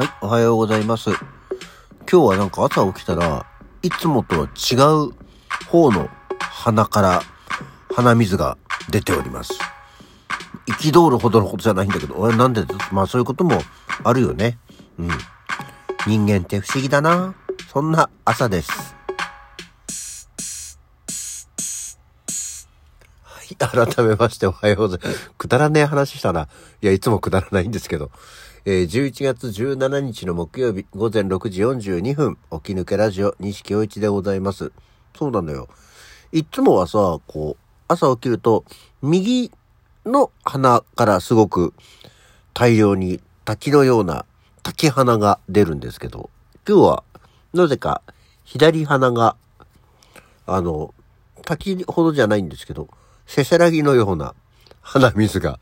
はい、おはようございます。今日はなんか朝起きたらいつもとは違う方の鼻から鼻水が出ております。憤るほどのことじゃないんだけど、俺なんで、まあそういうこともあるよね。うん。人間って不思議だな。そんな朝です。はい、改めましておはようございます。くだらねえ話したら、いや、いつもくだらないんですけど、えー11月17日の木曜日午前6時42分、起き抜けラジオ西京一でございます。そうなんだよ。いつもはさ、こう、朝起きると、右の鼻からすごく大量に滝のような滝鼻が出るんですけど、今日はなぜか左鼻が、あの、滝ほどじゃないんですけど、せせらぎのような鼻水が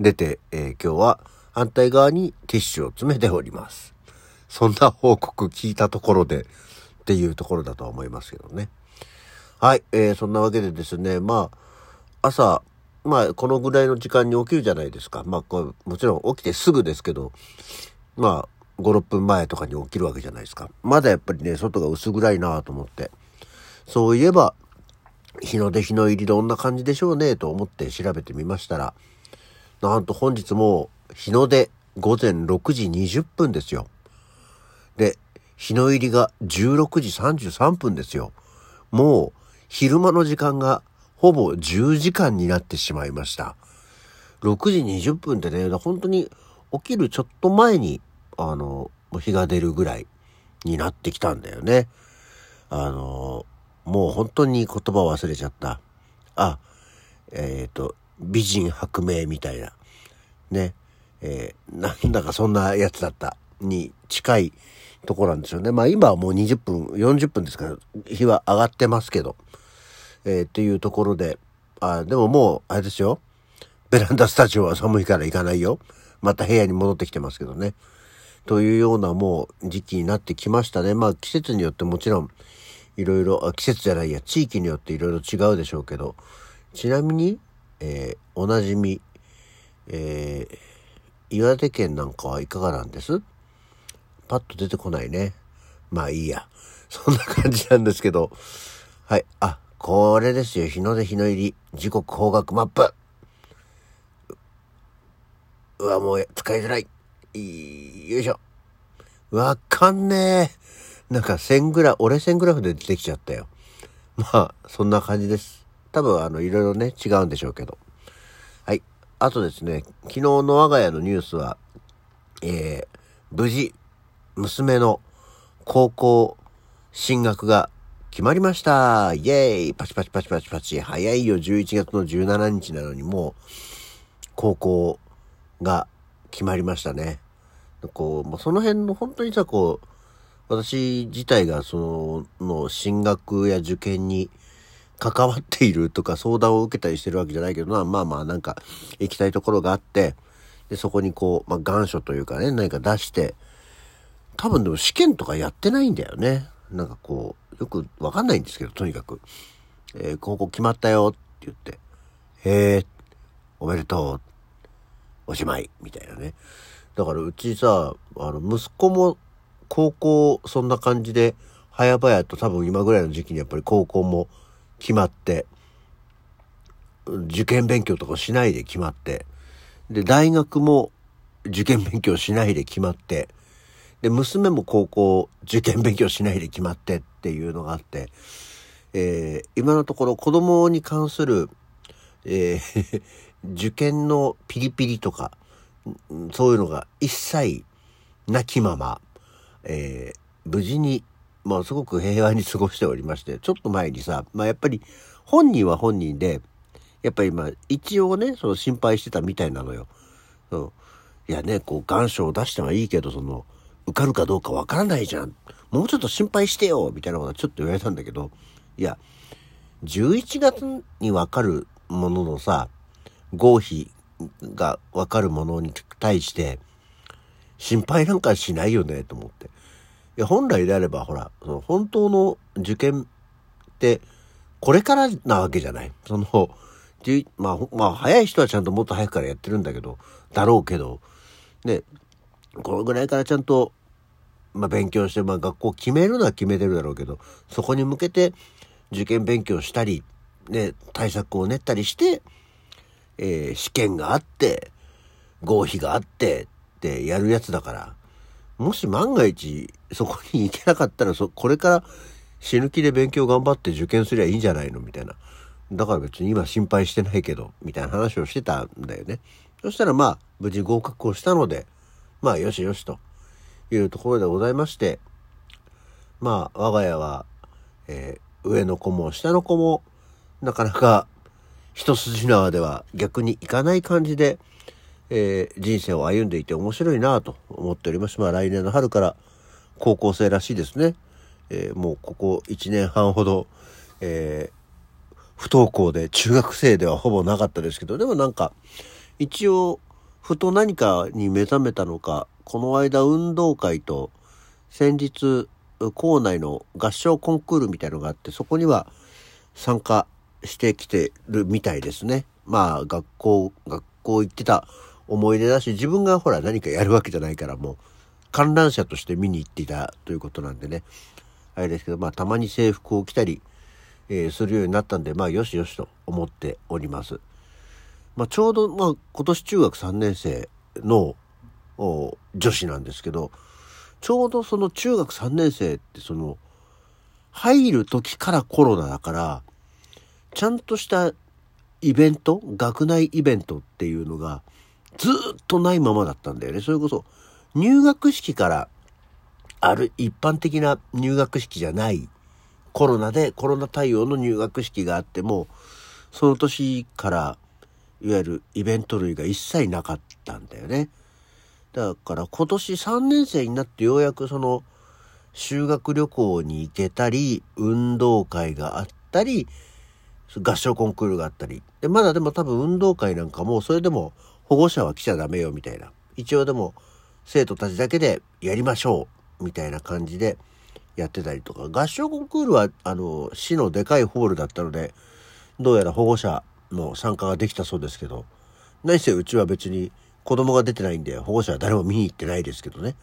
出て、えー今日は反対側にティッシュを詰めております。そんな報告聞いたところでっていうところだとは思いますけどね。はい、えー、そんなわけでですね、まあ、朝、まあ、このぐらいの時間に起きるじゃないですか。まあ、こうもちろん起きてすぐですけど、まあ、5、6分前とかに起きるわけじゃないですか。まだやっぱりね、外が薄暗いなと思って。そういえば、日の出日の入りどんな感じでしょうねと思って調べてみましたら、なんと本日も日の出午前6時20分ですよ。で、日の入りが16時33分ですよ。もう昼間の時間がほぼ10時間になってしまいました。6時20分ってね、本当に起きるちょっと前に、あの、日が出るぐらいになってきたんだよね。あの、もう本当に言葉忘れちゃった。あ、えっ、と、美人薄命みたいな。ね。えーなんだかそんなやつだったに近いところなんですよね。まあ今はもう20分、40分ですから、日は上がってますけど。えーっていうところで、あ、でももう、あれですよ。ベランダスタジオは寒いから行かないよ。また部屋に戻ってきてますけどね。というようなもう時期になってきましたね。まあ季節によってもちろんいろいろ、季節じゃないや、地域によっていろいろ違うでしょうけど、ちなみに、えーおなじみ、えー岩手県なんかはいかがなんです？パッと出てこないね。まあいいや。そんな感じなんですけど。はい。あ、これですよ。日の出日の入り。時刻方角マップ。うわ、もう使いづらい。いよいしょ。わかんねえ。なんか線グラ、折れ線グラフで出てきちゃったよ。まあ、そんな感じです。多分、あの、いろいろね、違うんでしょうけど。あとですね、昨日の我が家のニュースは、えー、無事、娘の高校進学が決まりました。イェーイ。パチパチパチパチパチ。早いよ、11月の17日なのにもう、高校が決まりましたね。こう、もうその辺の本当にさ、こう、私自体がその、の進学や受験に関わっているとか相談を受けたりしてるわけじゃないけどな、まあまあなんか行きたいところがあって、で、そこにこう、まあ願書というかね、何か出して、多分でも試験とかやってないんだよね。なんかこう、よくわかんないんですけど、とにかく。えー高校決まったよって言って、へえ、おめでとう、おしまい、みたいなね。だからうちさ、あの、息子も高校そんな感じで、早々と多分今ぐらいの時期にやっぱり高校も決まって、受験勉強とかしないで決まって、で、大学も受験勉強しないで決まって、で、娘も高校受験勉強しないで決まってっていうのがあって、えー今のところ子供に関する、えー 受験のピリピリとか、そういうのが一切なきまま、えー無事に、まあすごく平和に過ごしておりまして、ちょっと前にさ、まあやっぱり本人は本人で、やっぱりまあ一応ね、その心配してたみたいなのよ。うん。いやね、こう願書を出してはいいけど、その、受かるかどうかわからないじゃん。もうちょっと心配してよみたいなことはちょっと言われたんだけど、いや、11月にわかるもののさ、合否がわかるものに対して、心配なんかしないよね、と思って。いや、本来であれば、ほら、その本当の受験って、これからなわけじゃない？その、まあ、まあ、早い人はちゃんともっと早くからやってるんだけど、だろうけど、ね、このぐらいからちゃんとまあ勉強して、まあ学校決めるのは決めてるだろうけど、そこに向けて受験勉強したり、ね、対策を練ったりして、えー、試験があって、合否があってってやるやつだから、もし万が一そこに行けなかったら、そ、これから死ぬ気で勉強頑張って受験すりゃいいんじゃないの？みたいな。だから別に今心配してないけど、みたいな話をしてたんだよね。そしたらまあ、無事合格をしたので、まあ、よしよしというところでございまして、まあ、我が家は、えー、上の子も下の子も、なかなか一筋縄では逆にいかない感じで、えー、人生を歩んでいて面白いなと思っております。まあ来年の春から高校生らしいですね。えー、もうここ1年半ほど、えー、不登校で中学生ではほぼなかったですけど、でもなんか、一応、ふと何かに目覚めたのか、この間運動会と先日校内の合唱コンクールみたいのがあってそこには参加してきてるみたいですね。まあ学校、学校行ってた思い出だし自分がほら何かやるわけじゃないからもう観覧車として見に行っていたということなんでね。あれですけどまあたまに制服を着たり、えー、するようになったんでまあよしよしと思っております。まあちょうどまあ今年中学3年生の女子なんですけど、ちょうどその中学3年生ってその、入る時からコロナだから、ちゃんとしたイベント、学内イベントっていうのがずっとないままだったんだよね。それこそ入学式からある一般的な入学式じゃないコロナでコロナ対応の入学式があってもその年からいわゆるイベント類が一切なかったんだよね。だから今年3年生になってようやくその修学旅行に行けたり、運動会があったり、合唱コンクールがあったり。で、まだでも多分運動会なんかもそれでも保護者は来ちゃダメよみたいな。一応でも生徒たちだけでやりましょうみたいな感じでやってたりとか。合唱コンクールはあの市のでかいホールだったので、どうやら保護者の参加ができたそうですけど、何せうちは別に子供が出てないんで、保護者は誰も見に行ってないですけどね。っ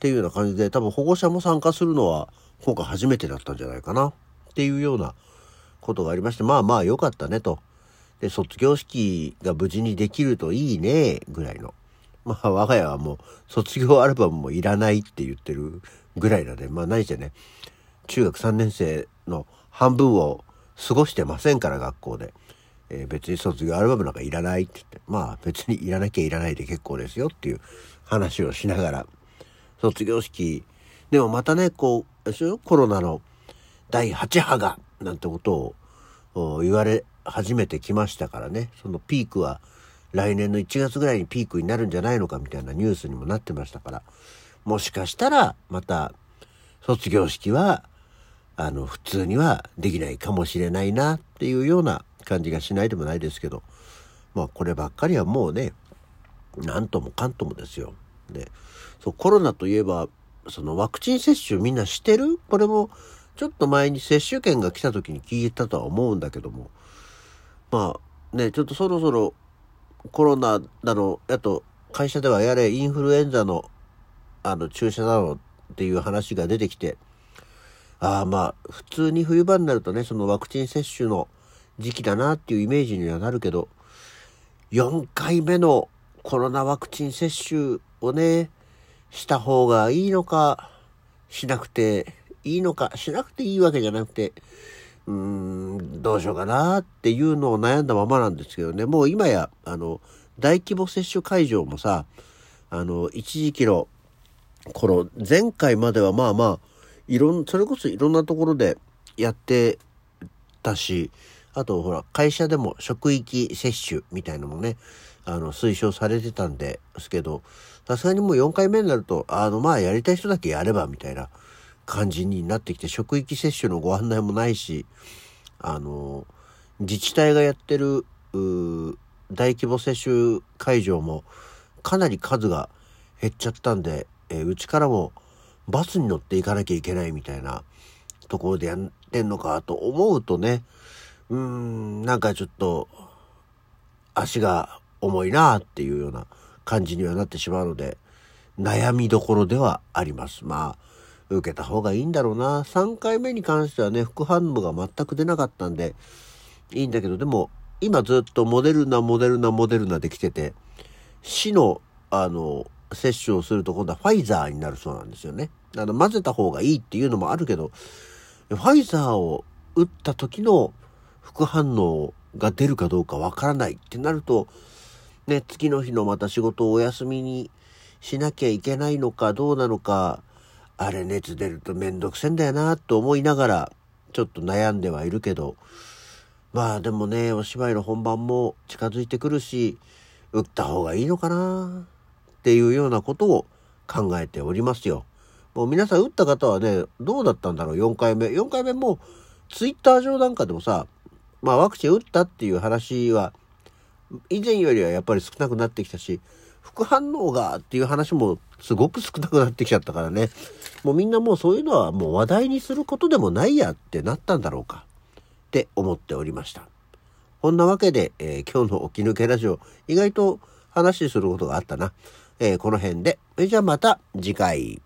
ていうような感じで、多分保護者も参加するのは今回初めてだったんじゃないかな。っていうようなことがありまして、まあまあ良かったねと。で、卒業式が無事にできるといいね、ぐらいの。まあ我が家はもう卒業アルバムもいらないって言ってるぐらいなんで、まあ何してね、中学3年生の半分を過ごしてませんから、学校で。えー、別に卒業アルバムなんかいらないって言って、まあ別にいらなきゃいらないで結構ですよっていう話をしながら、卒業式、でもまたね、こう、コロナの第8波が、なんてことを言われ始めてきましたからね、そのピークは来年の1月ぐらいにピークになるんじゃないのかみたいなニュースにもなってましたから、もしかしたらまた卒業式は、あの、普通にはできないかもしれないなっていうような感じがしないでもないですけど、まあこればっかりはもうね、なんともかんともですよ。で、そう、コロナといえば、そのワクチン接種みんなしてる？これも、ちょっと前に接種券が来た時に聞いたとは思うんだけども、まあね、ちょっとそろそろコロナだの、あと会社ではやれインフルエンザのあの注射なのっていう話が出てきて、ああまあ普通に冬場になるとね、そのワクチン接種の時期だなっていうイメージにはなるけど、4回目のコロナワクチン接種をね、した方がいいのか、しなくていいのか、しなくていいわけじゃなくて、どうしようかなっていうのを悩んだままなんですけどね、もう今や、あの、大規模接種会場もさ、あの、一時期の頃、前回まではまあまあ、いろん、それこそいろんなところでやってたし、あとほら、会社でも職域接種みたいのもね、あの、推奨されてたんですけど、さすがにもう4回目になると、あの、まあ、やりたい人だけやれば、みたいな感じになってきて、職域接種のご案内もないし、あの、自治体がやってる、大規模接種会場も、かなり数が減っちゃったんで、え、うちからもバスに乗っていかなきゃいけないみたいなところでやってんのかと思うとね、うーん、なんかちょっと、足が重いなっていうような感じにはなってしまうので、悩みどころではあります。まあ、受けた方がいいんだろうな。3回目に関してはね、副反応が全く出なかったんで、いいんだけど、でも、今ずっとモデルナ、モデルナ、モデルナで来てて、死の、あの、接種をすると今度はファイザーになるそうなんですよね。あの、混ぜた方がいいっていうのもあるけど、ファイザーを打った時の副反応が出るかどうかわからないってなると、ね、次の日のまた仕事をお休みにしなきゃいけないのかどうなのか、あれ熱出るとめんどくせんだよなと思いながら、ちょっと悩んではいるけど、まあでもね、お芝居の本番も近づいてくるし、打った方がいいのかなっていうようなことを考えておりますよ。もう皆さん打った方はね、どうだったんだろう ?4 回目。4回目も、ツイッター上なんかでもさ、まあワクチン打ったっていう話は、以前よりはやっぱり少なくなってきたし、副反応がっていう話もすごく少なくなってきちゃったからね。もうみんなもうそういうのはもう話題にすることでもないやってなったんだろうかって思っておりました。こんなわけで、えー、今日の起き抜けラジオ、意外と話することがあったな。えー、この辺で。えじゃあまた次回。